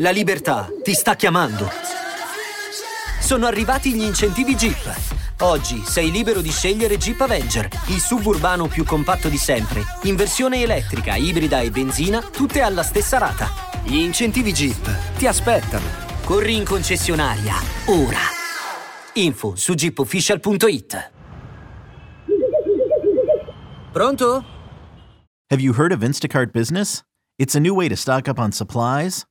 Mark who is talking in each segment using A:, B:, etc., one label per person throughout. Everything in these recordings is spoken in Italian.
A: La libertà ti sta chiamando. Sono arrivati gli incentivi Jeep. Oggi sei libero di scegliere Jeep Avenger, il suburbano più compatto di sempre, in versione elettrica, ibrida e benzina, tutte alla stessa rata. Gli incentivi Jeep ti aspettano. Corri in concessionaria, ora. Info su jeepofficial.it. Pronto?
B: Have you heard of Instacart Business? It's a new way to stock up on supplies,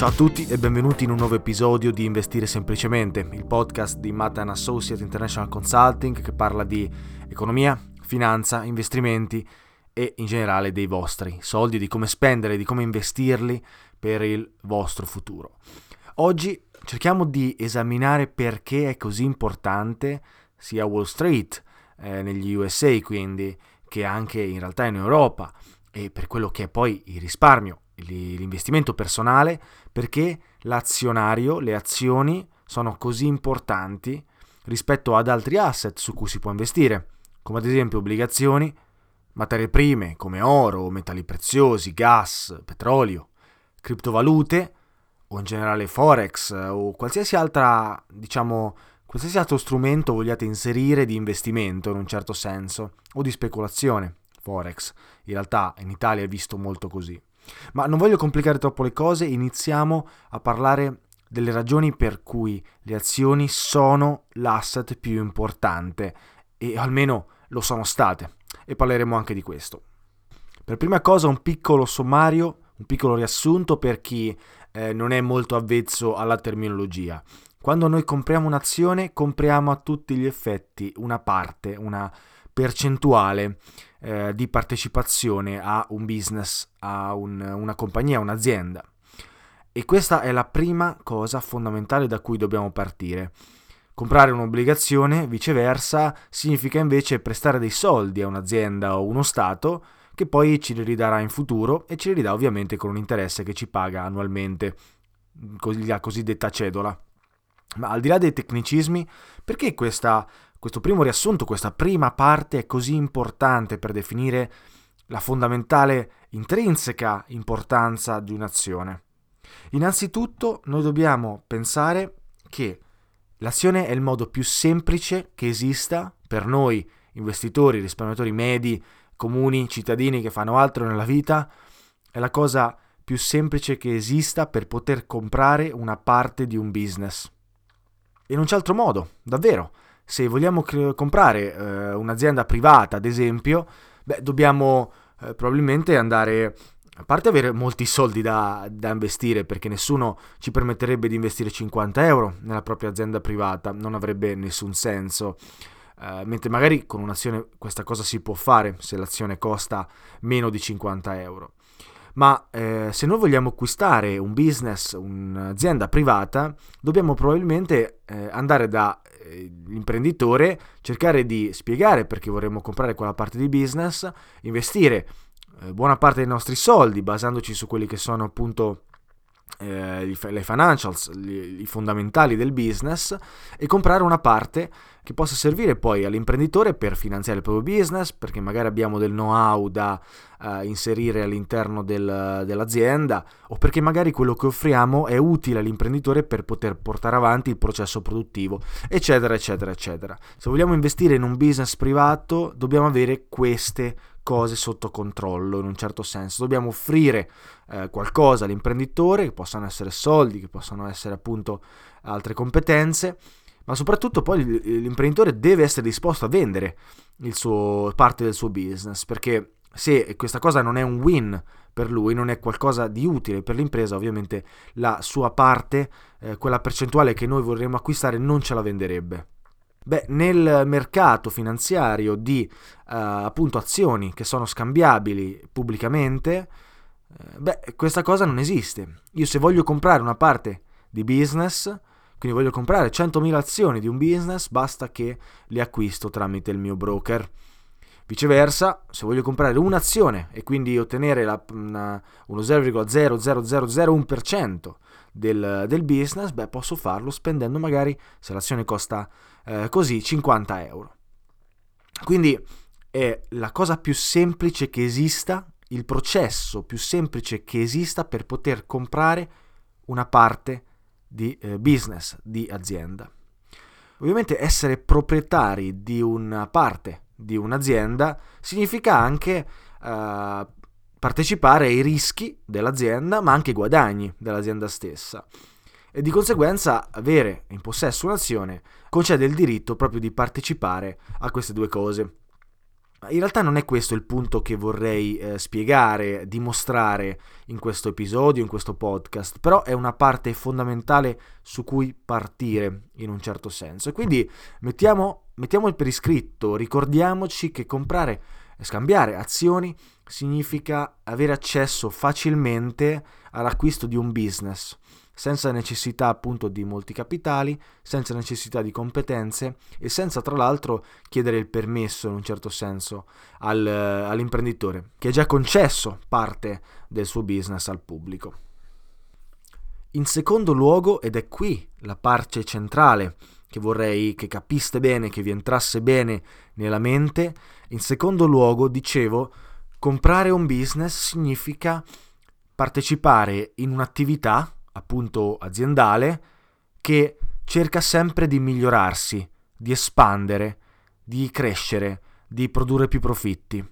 C: Ciao a tutti e benvenuti in un nuovo episodio di Investire Semplicemente, il podcast di Matan Associate International Consulting che parla di economia, finanza, investimenti e in generale dei vostri soldi, di come spendere, di come investirli per il vostro futuro. Oggi cerchiamo di esaminare perché è così importante sia Wall Street, eh, negli USA quindi, che anche in realtà in Europa e per quello che è poi il risparmio l'investimento personale perché l'azionario, le azioni sono così importanti rispetto ad altri asset su cui si può investire, come ad esempio obbligazioni, materie prime come oro, metalli preziosi, gas, petrolio, criptovalute o in generale forex o qualsiasi altra, diciamo, qualsiasi altro strumento vogliate inserire di investimento in un certo senso o di speculazione. Forex in realtà in Italia è visto molto così. Ma non voglio complicare troppo le cose, iniziamo a parlare delle ragioni per cui le azioni sono l'asset più importante e almeno lo sono state e parleremo anche di questo. Per prima cosa un piccolo sommario, un piccolo riassunto per chi eh, non è molto avvezzo alla terminologia. Quando noi compriamo un'azione compriamo a tutti gli effetti una parte, una percentuale eh, di partecipazione a un business, a un, una compagnia, un'azienda. E questa è la prima cosa fondamentale da cui dobbiamo partire. Comprare un'obbligazione, viceversa, significa invece prestare dei soldi a un'azienda o uno Stato che poi ci li ridarà in futuro e ce li ridà ovviamente con un interesse che ci paga annualmente, la cosiddetta cedola. Ma al di là dei tecnicismi, perché questa questo primo riassunto, questa prima parte è così importante per definire la fondamentale intrinseca importanza di un'azione. Innanzitutto noi dobbiamo pensare che l'azione è il modo più semplice che esista per noi investitori, risparmiatori medi, comuni, cittadini che fanno altro nella vita, è la cosa più semplice che esista per poter comprare una parte di un business. E non c'è altro modo, davvero se vogliamo cre- comprare eh, un'azienda privata, ad esempio, beh, dobbiamo eh, probabilmente andare a parte avere molti soldi da, da, investire, perché nessuno ci permetterebbe di investire 50 euro nella propria azienda privata, non avrebbe nessun senso. Uh, mentre magari con un'azione questa cosa si può fare se l'azione costa meno di 50 euro. Ma eh, se noi vogliamo acquistare un business, un'azienda privata, dobbiamo probabilmente eh, andare da l'imprenditore cercare di spiegare perché vorremmo comprare quella parte di business, investire eh, buona parte dei nostri soldi basandoci su quelli che sono appunto eh, le financials, i fondamentali del business e comprare una parte che possa servire poi all'imprenditore per finanziare il proprio business, perché magari abbiamo del know-how da uh, inserire all'interno del, dell'azienda o perché magari quello che offriamo è utile all'imprenditore per poter portare avanti il processo produttivo, eccetera, eccetera, eccetera. Se vogliamo investire in un business privato, dobbiamo avere queste cose sotto controllo in un certo senso. Dobbiamo offrire eh, qualcosa all'imprenditore, che possano essere soldi, che possano essere appunto altre competenze, ma soprattutto poi l'imprenditore deve essere disposto a vendere suo, parte del suo business, perché se questa cosa non è un win per lui, non è qualcosa di utile per l'impresa, ovviamente la sua parte, eh, quella percentuale che noi vorremmo acquistare, non ce la venderebbe. Beh, nel mercato finanziario di uh, appunto azioni che sono scambiabili pubblicamente, uh, beh, questa cosa non esiste. Io se voglio comprare una parte di business, quindi voglio comprare 100.000 azioni di un business, basta che le acquisto tramite il mio broker. Viceversa, se voglio comprare un'azione e quindi ottenere la, una, uno 0,00001% del, del business, beh, posso farlo spendendo magari, se l'azione costa eh, così, 50 euro. Quindi è la cosa più semplice che esista, il processo più semplice che esista per poter comprare una parte di eh, business, di azienda. Ovviamente essere proprietari di una parte di un'azienda significa anche uh, partecipare ai rischi dell'azienda, ma anche ai guadagni dell'azienda stessa. E di conseguenza avere in possesso un'azione concede il diritto proprio di partecipare a queste due cose. In realtà non è questo il punto che vorrei eh, spiegare, dimostrare in questo episodio, in questo podcast, però è una parte fondamentale su cui partire in un certo senso. E quindi mettiamo, mettiamo per iscritto, ricordiamoci che comprare scambiare azioni significa avere accesso facilmente all'acquisto di un business senza necessità appunto di molti capitali, senza necessità di competenze e senza tra l'altro chiedere il permesso in un certo senso al, all'imprenditore che ha già concesso parte del suo business al pubblico. In secondo luogo, ed è qui la parte centrale che vorrei che capiste bene, che vi entrasse bene nella mente, in secondo luogo, dicevo, comprare un business significa partecipare in un'attività appunto aziendale che cerca sempre di migliorarsi, di espandere, di crescere, di produrre più profitti.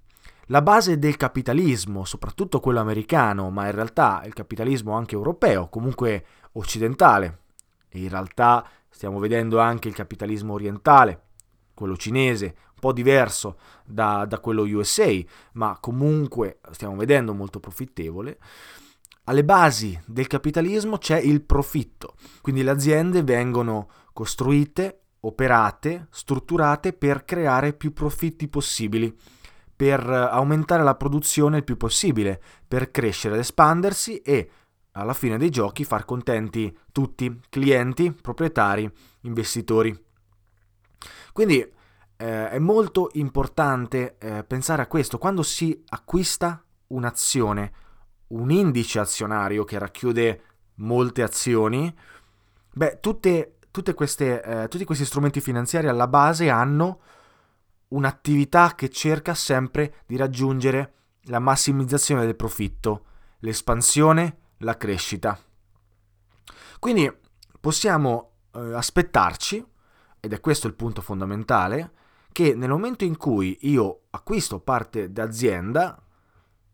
C: La base del capitalismo, soprattutto quello americano, ma in realtà il capitalismo anche europeo, comunque occidentale, e in realtà stiamo vedendo anche il capitalismo orientale, quello cinese, un po' diverso da, da quello USA, ma comunque stiamo vedendo molto profittevole, alle basi del capitalismo c'è il profitto, quindi le aziende vengono costruite, operate, strutturate per creare più profitti possibili, per aumentare la produzione il più possibile, per crescere ed espandersi e alla fine dei giochi far contenti tutti, clienti, proprietari, investitori. Quindi eh, è molto importante eh, pensare a questo quando si acquista un'azione un indice azionario che racchiude molte azioni, beh, tutte, tutte queste, eh, tutti questi strumenti finanziari alla base hanno un'attività che cerca sempre di raggiungere la massimizzazione del profitto, l'espansione, la crescita. Quindi possiamo eh, aspettarci, ed è questo il punto fondamentale, che nel momento in cui io acquisto parte d'azienda,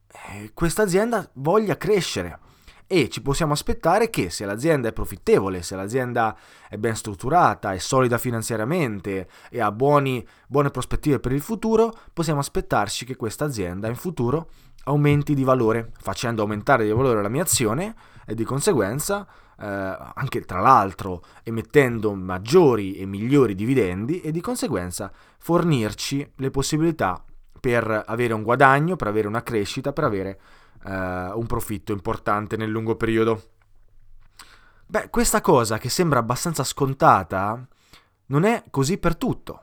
C: eh, questa azienda voglia crescere. E ci possiamo aspettare che se l'azienda è profittevole, se l'azienda è ben strutturata, è solida finanziariamente e ha buoni, buone prospettive per il futuro, possiamo aspettarci che questa azienda in futuro aumenti di valore, facendo aumentare di valore la mia azione e di conseguenza eh, anche tra l'altro emettendo maggiori e migliori dividendi e di conseguenza fornirci le possibilità per avere un guadagno, per avere una crescita, per avere uh, un profitto importante nel lungo periodo. Beh, questa cosa che sembra abbastanza scontata non è così per tutto.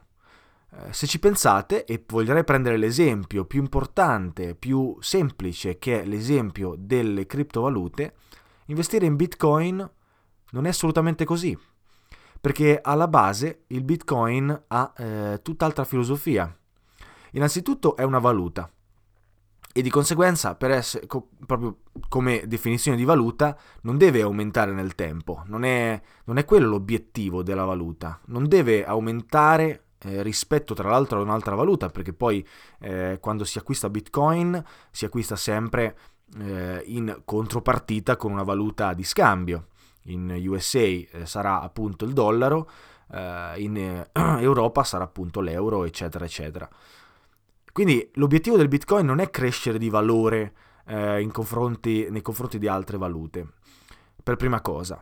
C: Eh, se ci pensate, e voglierei prendere l'esempio più importante, più semplice, che è l'esempio delle criptovalute, investire in Bitcoin non è assolutamente così, perché alla base il Bitcoin ha eh, tutt'altra filosofia. Innanzitutto è una valuta e di conseguenza, essere, co- proprio come definizione di valuta, non deve aumentare nel tempo, non è, non è quello l'obiettivo della valuta, non deve aumentare eh, rispetto tra l'altro a un'altra valuta, perché poi eh, quando si acquista Bitcoin si acquista sempre eh, in contropartita con una valuta di scambio. In USA eh, sarà appunto il dollaro, eh, in eh, Europa sarà appunto l'euro, eccetera, eccetera. Quindi l'obiettivo del Bitcoin non è crescere di valore confronti, nei confronti di altre valute, per prima cosa.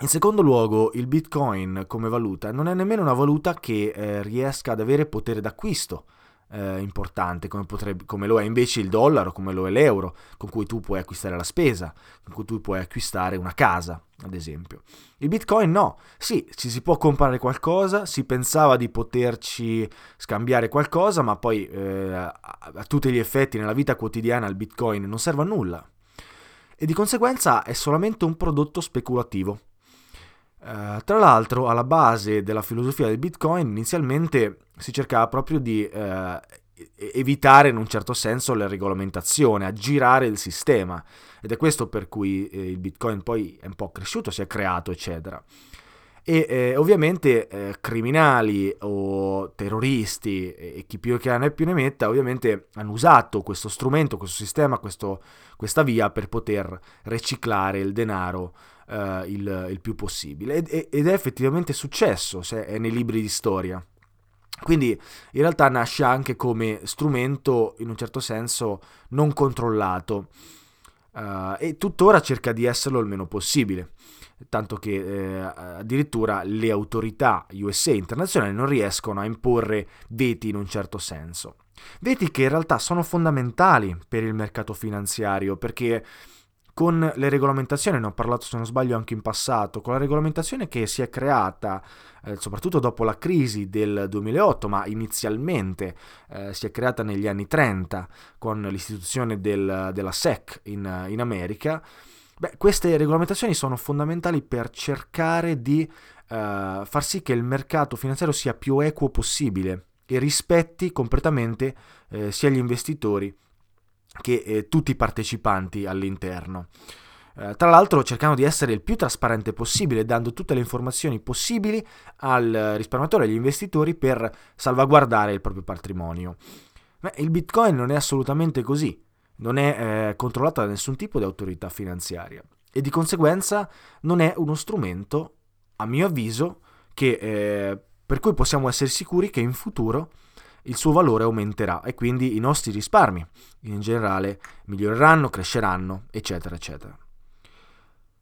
C: In secondo luogo, il Bitcoin come valuta non è nemmeno una valuta che eh, riesca ad avere potere d'acquisto eh, importante come, potrebbe, come, lo è invece il dollaro, come lo è l'euro, con cui tu puoi acquistare la spesa, con cui tu puoi acquistare una casa, ad esempio. Il Bitcoin no, sì, ci si può comprare qualcosa, si pensava di poterci scambiare qualcosa, ma poi eh, a, a tutti gli effetti nella vita quotidiana il Bitcoin non serve a nulla. E di conseguenza è solamente un prodotto speculativo. Uh, tra l'altro, alla base della filosofia del Bitcoin inizialmente si cercava proprio di uh, evitare in un certo senso la regolamentazione, aggirare il sistema. Ed è questo per cui eh, il Bitcoin poi è un po' cresciuto, si è creato, eccetera. E eh, ovviamente eh, criminali o terroristi e chi più che ne più ne metta, ovviamente hanno usato questo strumento, questo sistema, questo, questa via per poter riciclare il denaro uh, il, il, più possibile. Ed, ed, è effettivamente successo, se è nei libri di storia. Quindi in realtà nasce anche come strumento, in un certo senso, non controllato. Uh, e tuttora cerca di esserlo il meno possibile, tanto che eh, addirittura le autorità USA internazionali non riescono a imporre veti in un certo senso. Veti che in realtà sono fondamentali per il mercato finanziario perché con le regolamentazioni, ne ho parlato se non sbaglio anche in passato, con la regolamentazione che si è creata eh, soprattutto dopo la crisi del 2008, ma inizialmente eh, si è creata negli anni 30 con l'istituzione del, della SEC in, in America, beh, queste regolamentazioni sono fondamentali per cercare di eh, far sì che il mercato finanziario sia più equo possibile e rispetti completamente eh, sia gli investitori che eh, tutti i partecipanti all'interno. Eh, tra l'altro cercando di essere il più trasparente possibile, dando tutte le informazioni possibili al risparmiatore e agli investitori per salvaguardare il proprio patrimonio. Ma il Bitcoin non è assolutamente così, non è eh, controllato da nessun tipo di autorità finanziaria e di conseguenza non è uno strumento, a mio avviso, che, eh, per cui possiamo essere sicuri che in futuro il suo valore aumenterà e quindi i nostri risparmi in generale miglioreranno, cresceranno, eccetera, eccetera.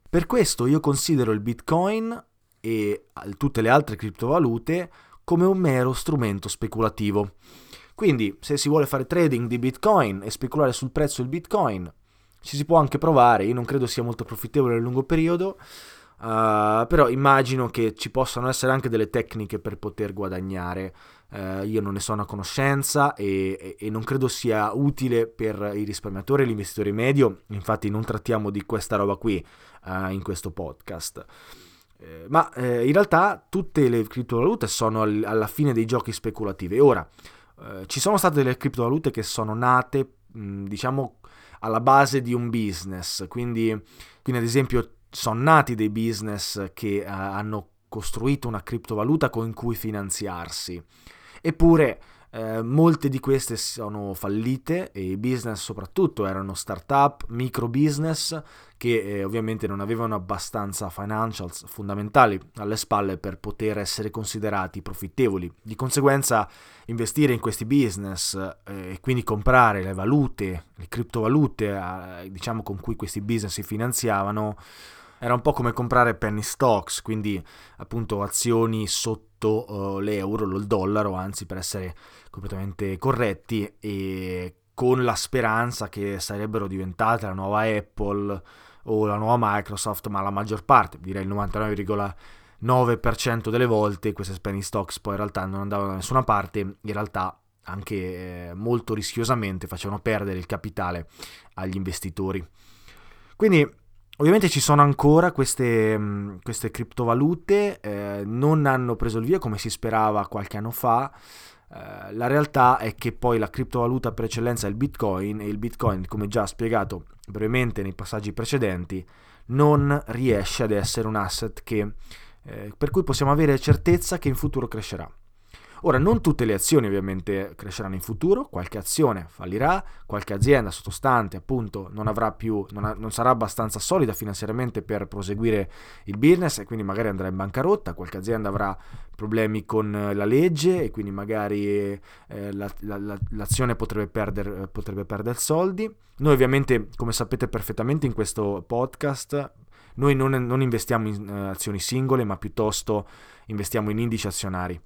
C: Per questo io considero il Bitcoin e tutte le altre criptovalute come un mero strumento speculativo. Quindi, se si vuole fare trading di Bitcoin e speculare sul prezzo del Bitcoin, ci si può anche provare. Io non credo sia molto profittevole nel lungo periodo, uh, però immagino che ci possano essere anche delle tecniche per poter guadagnare eh, io non ne sono a conoscenza e, e, e, non credo sia utile per i risparmiatori e l'investitore medio, infatti non trattiamo di questa roba qui eh, in questo podcast. Ma eh, in realtà tutte le criptovalute sono al, alla fine dei giochi speculativi. Ora, eh, ci sono state delle criptovalute che sono nate, mh, diciamo, alla base di un business, quindi, quindi ad esempio sono nati dei business che uh, hanno costruito una criptovaluta con cui finanziarsi. Eppure eh, molte di queste sono fallite e i business soprattutto erano start-up, micro business che eh, ovviamente non avevano abbastanza financials fondamentali alle spalle per poter essere considerati profittevoli. Di conseguenza investire in questi business eh, e quindi comprare le valute, le criptovalute diciamo con cui questi business si finanziavano era un po' come comprare penny stocks, quindi appunto azioni sotto uh, l'euro, il dollaro, anzi per essere completamente corretti, e con la speranza che sarebbero diventate la nuova Apple o la nuova Microsoft, ma la maggior parte, direi il 99,9% delle volte queste penny stocks poi in realtà non andavano da nessuna parte, in realtà anche eh, molto rischiosamente facevano perdere il capitale agli investitori. Quindi Ovviamente ci sono ancora queste, mm, queste criptovalute, eh, non hanno preso il via come si sperava qualche anno fa. Eh, la realtà è che poi la criptovaluta per eccellenza è il Bitcoin e il Bitcoin, come già spiegato brevemente nei passaggi precedenti, non riesce ad essere un asset che, eh, per cui possiamo avere certezza che in futuro crescerà. Ora, non tutte le azioni ovviamente cresceranno in futuro, qualche azione fallirà, qualche azienda sottostante appunto non avrà più, non, ha, non, sarà abbastanza solida finanziariamente per proseguire il business e quindi magari andrà in bancarotta, qualche azienda avrà problemi con la legge e quindi magari eh, la, la, l'azione potrebbe perdere, potrebbe perdere soldi. Noi ovviamente, come sapete perfettamente in questo podcast, noi non, non investiamo in uh, azioni singole, ma piuttosto investiamo in indici azionari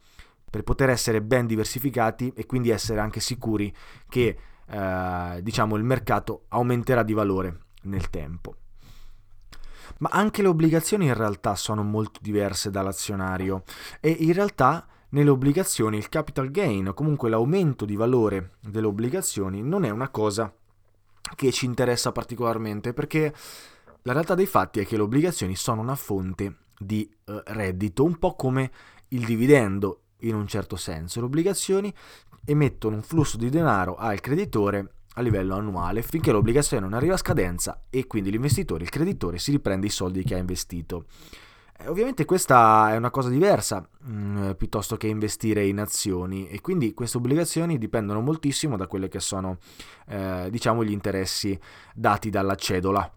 C: per poter essere ben diversificati e quindi essere anche sicuri che eh, diciamo, il mercato aumenterà di valore nel tempo. Ma anche le obbligazioni in realtà sono molto diverse dall'azionario e in realtà nelle obbligazioni il capital gain comunque l'aumento di valore delle obbligazioni non è una cosa che ci interessa particolarmente perché la realtà dei fatti è che le obbligazioni sono una fonte di eh, reddito, un po' come il dividendo in un certo senso. Le obbligazioni emettono un flusso di denaro al creditore a livello annuale finché l'obbligazione non arriva a scadenza e quindi l'investitore, il creditore, si riprende i soldi che ha investito. Eh, ovviamente questa è una cosa diversa mh, mm, piuttosto che investire in azioni e quindi queste obbligazioni dipendono moltissimo da quelli che sono eh, diciamo gli interessi dati dalla cedola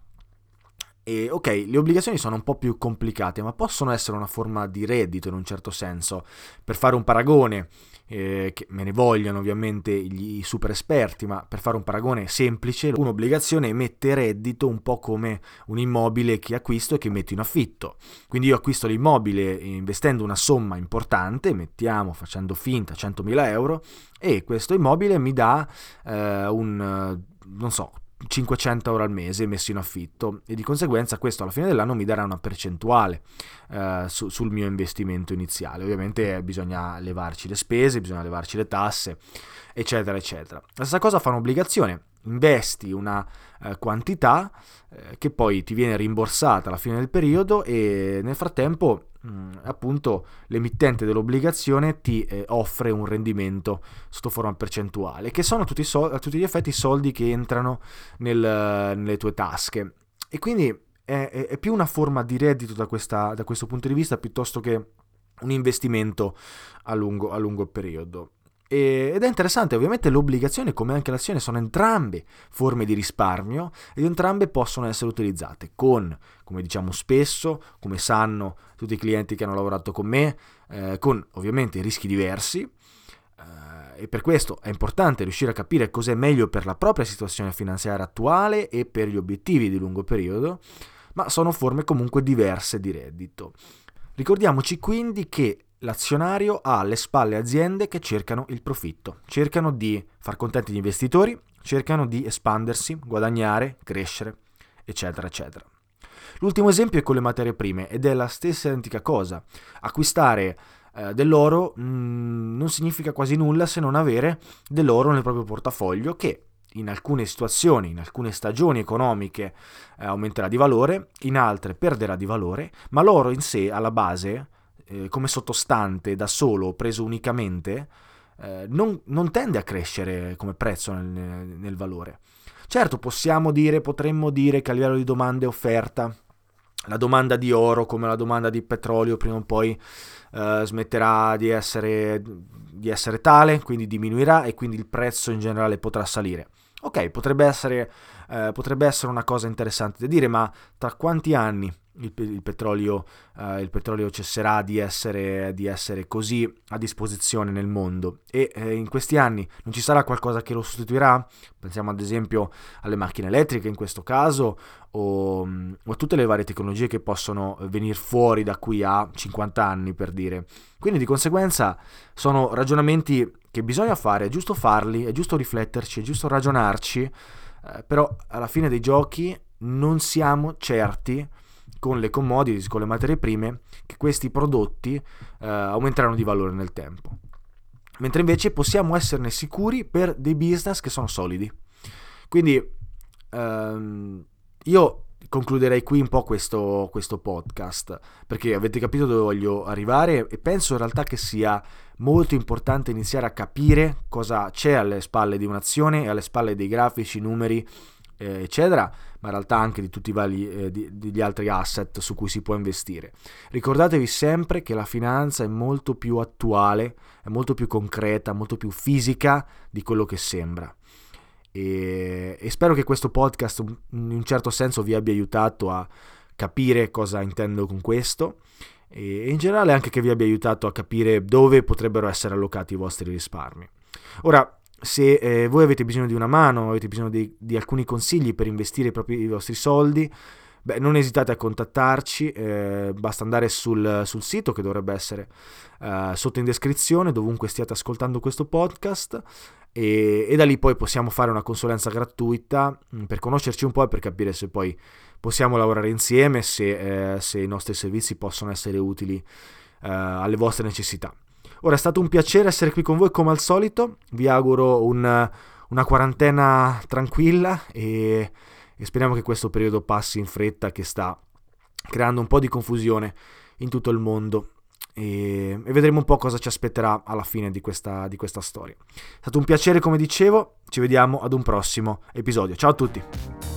C: e ok, le obbligazioni sono un po' più complicate, ma possono essere una forma di reddito in un certo senso. Per fare un paragone, eh, che me ne vogliono ovviamente gli super esperti, ma per fare un paragone semplice, un'obbligazione emette reddito un po' come un immobile che acquisto e che metto in affitto. Quindi io acquisto l'immobile investendo una somma importante, mettiamo facendo finta 100.000 euro, e questo immobile mi dà eh, un, non so, 500 euro al mese messo in affitto e di conseguenza questo alla fine dell'anno mi darà una percentuale eh, su, sul mio investimento iniziale. Ovviamente bisogna levarci le spese, bisogna levarci le tasse, eccetera, eccetera. La stessa cosa fa un'obbligazione, investi una eh, quantità eh, che poi ti viene rimborsata alla fine del periodo e nel frattempo Mm, appunto l'emittente dell'obbligazione ti eh, offre un rendimento sotto forma percentuale, che sono tutti so- a tutti gli effetti soldi che entrano nel, nelle tue tasche. E quindi è, è, più una forma di reddito da, questa, da questo punto di vista piuttosto che un investimento a lungo, a lungo periodo. Ed è interessante, ovviamente l'obbligazione come anche l'azione sono entrambe forme di risparmio ed entrambe possono essere utilizzate con, come diciamo spesso, come sanno tutti i clienti che hanno lavorato con me, eh, con ovviamente rischi diversi eh, e per questo è importante riuscire a capire cos'è meglio per la propria situazione finanziaria attuale e per gli obiettivi di lungo periodo, ma sono forme comunque diverse di reddito. Ricordiamoci quindi che l'azionario ha alle spalle aziende che cercano il profitto, cercano di far contenti gli investitori, cercano di espandersi, guadagnare, crescere, eccetera, eccetera. L'ultimo esempio è con le materie prime ed è la stessa identica cosa. Acquistare eh, dell'oro mh, mm, non significa quasi nulla se non avere dell'oro nel proprio portafoglio che in alcune situazioni, in alcune stagioni economiche eh, aumenterà di valore, in altre perderà di valore, ma l'oro in sé alla base eh, come sottostante da solo, preso unicamente, eh, non, non, tende a crescere come prezzo nel, nel, valore. Certo, possiamo dire, potremmo dire che a livello di domanda e offerta, la domanda di oro come la domanda di petrolio prima o poi eh, smetterà di essere, di essere tale, quindi diminuirà e quindi il prezzo in generale potrà salire. Ok, potrebbe essere, eh, potrebbe essere una cosa interessante da dire, ma tra quanti anni il, il, petrolio, uh, il, petrolio, cesserà di essere, di essere, così a disposizione nel mondo e eh, in questi anni non ci sarà qualcosa che lo sostituirà? Pensiamo ad esempio alle macchine elettriche in questo caso o, o a tutte le varie tecnologie che possono venire fuori da qui a 50 anni per dire. Quindi di conseguenza sono ragionamenti che bisogna fare, è giusto farli, è giusto rifletterci, è giusto ragionarci, eh, però alla fine dei giochi non siamo certi con le commodities, con le materie prime, che questi prodotti eh, aumenteranno di valore nel tempo. Mentre invece possiamo esserne sicuri per dei business che sono solidi. Quindi ehm, io concluderei qui un po' questo, questo, podcast, perché avete capito dove voglio arrivare e penso in realtà che sia molto importante iniziare a capire cosa c'è alle spalle di un'azione e alle spalle dei grafici, numeri, eh, eccetera, ma in realtà anche di tutti i vari eh, di, degli altri asset su cui si può investire. Ricordatevi sempre che la finanza è molto più attuale, è molto più concreta, molto più fisica di quello che sembra. E, e spero che questo podcast in un certo senso vi abbia aiutato a capire cosa intendo con questo e in generale anche che vi abbia aiutato a capire dove potrebbero essere allocati i vostri risparmi. Ora, se eh, voi avete bisogno di una mano, avete bisogno di, di alcuni consigli per investire i, i vostri soldi, beh, non esitate a contattarci, eh, basta andare sul, sul, sito che dovrebbe essere eh, sotto in descrizione, dovunque stiate ascoltando questo podcast, e, e, da lì poi possiamo fare una consulenza gratuita mm, per conoscerci un po' e per capire se poi possiamo lavorare insieme, se, eh, se i nostri servizi possono essere utili eh, alle vostre necessità. Ora è stato un piacere essere qui con voi come al solito, vi auguro un, una quarantena tranquilla e, e speriamo che questo periodo passi in fretta che sta creando un po' di confusione in tutto il mondo e, vedremo un po' cosa ci aspetterà alla fine di questa, di questa storia. È stato un piacere come dicevo, ci vediamo ad un prossimo episodio. Ciao a tutti!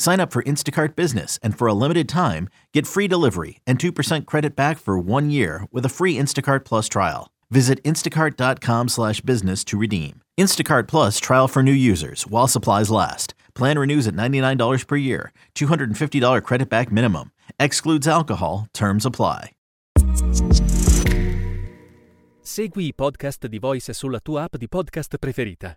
B: Sign up for Instacart Business and for a limited time, get free delivery and 2% credit back for one year with a free Instacart Plus trial. Visit instacart.com slash business to redeem. Instacart Plus trial for new users while supplies last. Plan renews at $99 per year. $250 credit back minimum. Excludes alcohol. Terms apply.
D: Segui i podcast di Voice sulla tua app di podcast preferita.